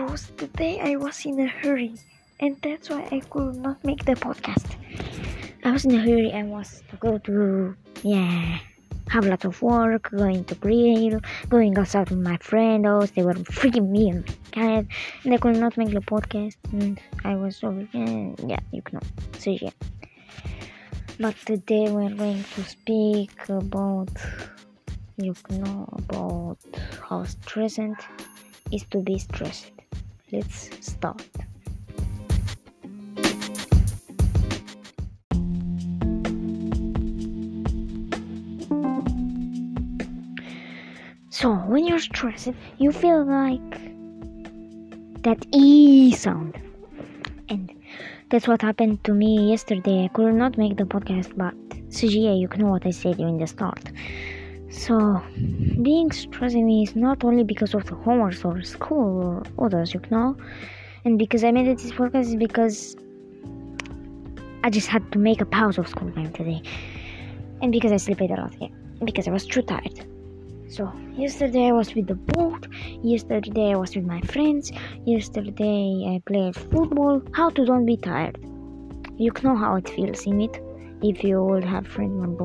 bros, today I was in a hurry, and that's why I could not make the podcast. I was in a hurry and was to go to, yeah, have lots of work, going to grill, going outside with my friends. Oh, they were freaking me and cat, and I could not make the podcast, and I was so, yeah, you know, so yeah. But today we're going to speak about, you know, about how stressed is to be stressed. Let's start. So, when you're stressed, you feel like that E sound. And that's what happened to me yesterday. I could not make the podcast, but CGA, you know what I said in the start. So, being stressing me is not only because of the homework or school or others, you know, and because I made this podcast is because I just had to make a pause of school time today, and because I slept a lot, yeah, because I was too tired. So, yesterday I was with the boat, yesterday I was with my friends, yesterday I played football. How to don't be tired? You know how it feels in it if you would have friends on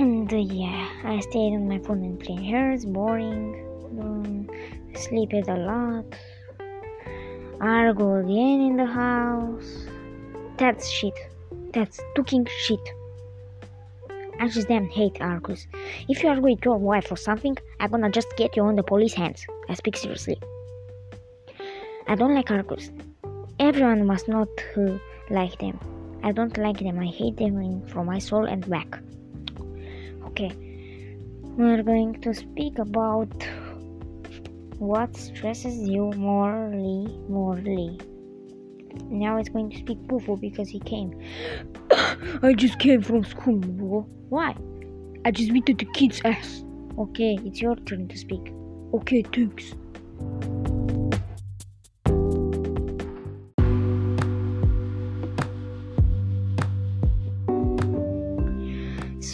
and uh, yeah, I stayed on my phone and played Hearts, boring, um, slept a lot, argue again in the house. That's shit. That's talking shit. I just damn hate Argus. If you argue with your wife or something, I'm gonna just get you on the police hands. I speak seriously. I don't like Argus. Everyone must not uh, like them. I don't like them. I hate them in, from my soul and back. Okay, we're going to speak about what stresses you morely, morely. Now it's going to speak Pufo because he came. I just came from school, bro. Why? I just beat the kid's ass. Okay, it's your turn to speak. Okay, thanks.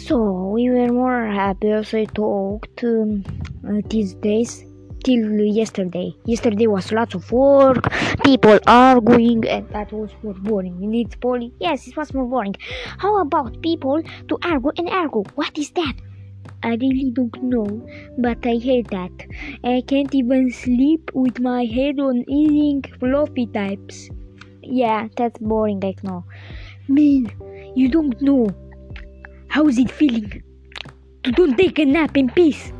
So we were more happy as I talked um, uh, these days till yesterday. Yesterday was lots of work, people arguing, and that was more boring. You need poly? Yes, it was more boring. How about people to argue and argue? What is that? I really don't know, but I hate that. I can't even sleep with my head on eating fluffy types. Yeah, that's boring, I know. Man, you don't know. How's it feeling? Don't take a nap in peace.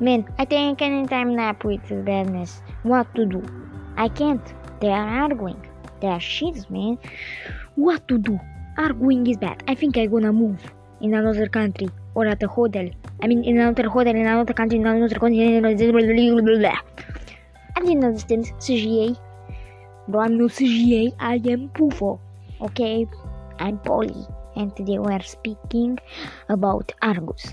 Man, I take any time nap with badness. What to do? I can't. They are arguing. They are shits, man. What to do? Arguing is bad. I think I'm gonna move in another country or at a hotel. I mean, in another hotel, in another country, in another continent. I didn't understand CGA. Bro, I'm no CGA. I am Pufo. Okay? I'm Polly. And today we are speaking about Argus.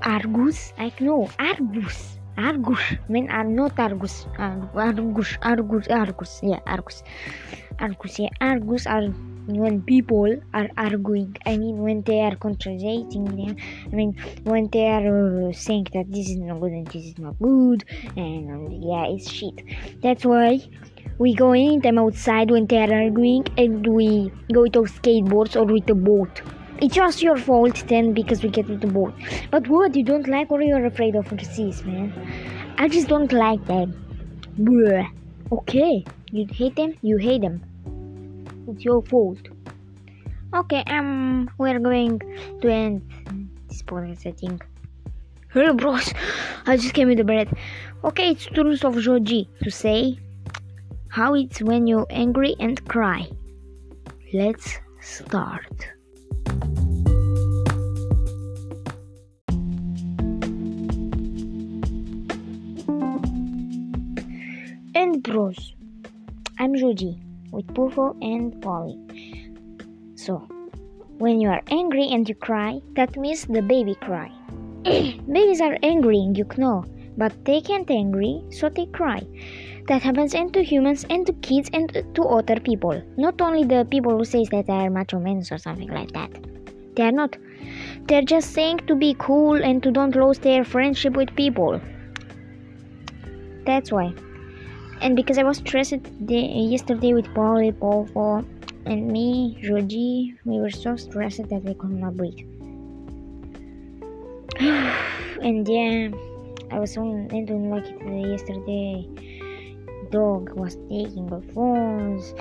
Argus? I know. Argus. Argus. Men are uh, not Argus. Uh, Argus. Argus. Argus. Yeah, Argus. Argus. Yeah, Argus are when people are arguing. I mean, when they are contradicting them. I mean, when they are uh, saying that this is not good and this is not good. And um, yeah, it's shit. That's why we go anytime outside when they are arguing and we go with our skateboards or with a boat. It's just your fault then because we get with the boat. But what you don't like or you're afraid of the seas, man? I just don't like them. Bruh. Okay, you hate them, you hate them. It's your fault. Okay, um, we're going to end this podcast, I think. Hello, bros. I just came with the bread. Okay, it's truth of Joji to say how it's when you're angry and cry. Let's start. And bros, I'm Joji with Pufo and Polly. So, when you are angry and you cry, that means the baby cry. Babies are angry, you know, but they can't angry, so they cry. That happens and to humans and to kids and to other people. Not only the people who says that they are macho men or something like that. They are not. They're just saying to be cool and to don't lose their friendship with people. that's why. And because I was stressed yesterday with Polly, Popo, and me, Joji, we were so stressed that we could not breathe. and yeah, I was so I don't like it yesterday. Dog was taking our phones.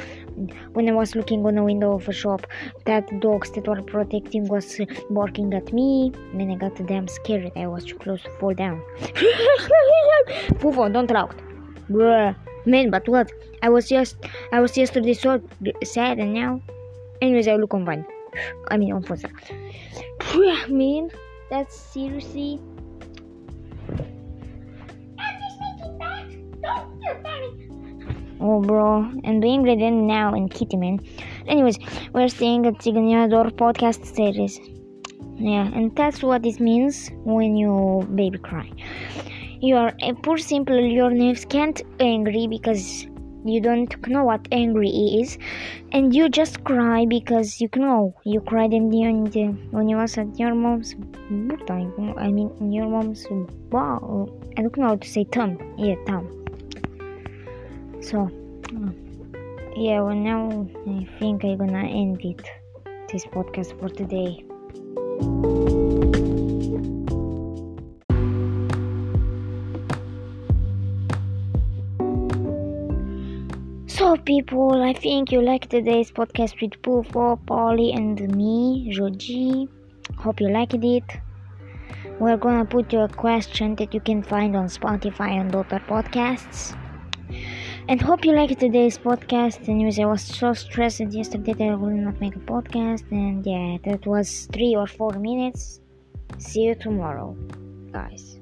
When I was looking on the window of a shop, that dogs that were protecting was barking at me. And then I got damn scared. I was too close to fall down. Fufo, don't laugh. Bruh. Man, but what? I was just, I was yesterday so sad, and now, anyways, I look on Vine. I mean, on Forza. Man, that's seriously. Oh, bro, and being Blade now and Kitty Man. Anyways, we're staying at Signador podcast series. Yeah, and that's what this means when you baby cry you are eh, a poor simple your nerves can't angry because you don't know what angry is. And you just cry because you know you cried in the end eh, when you was at your mom's birthday i mean in your mom's wow i don't know how to say thumb yeah thumb so mm. yeah well now i think i'm gonna end it this podcast for today people, I think you liked today's podcast with Pufo, Polly, and me, Joji. Hope you liked it. We're gonna put you a question that you can find on Spotify and other podcasts. And hope you liked today's podcast. Anyways, I was so stressed yesterday that I will not make a podcast. And yeah, that was three or four minutes. See you tomorrow, guys.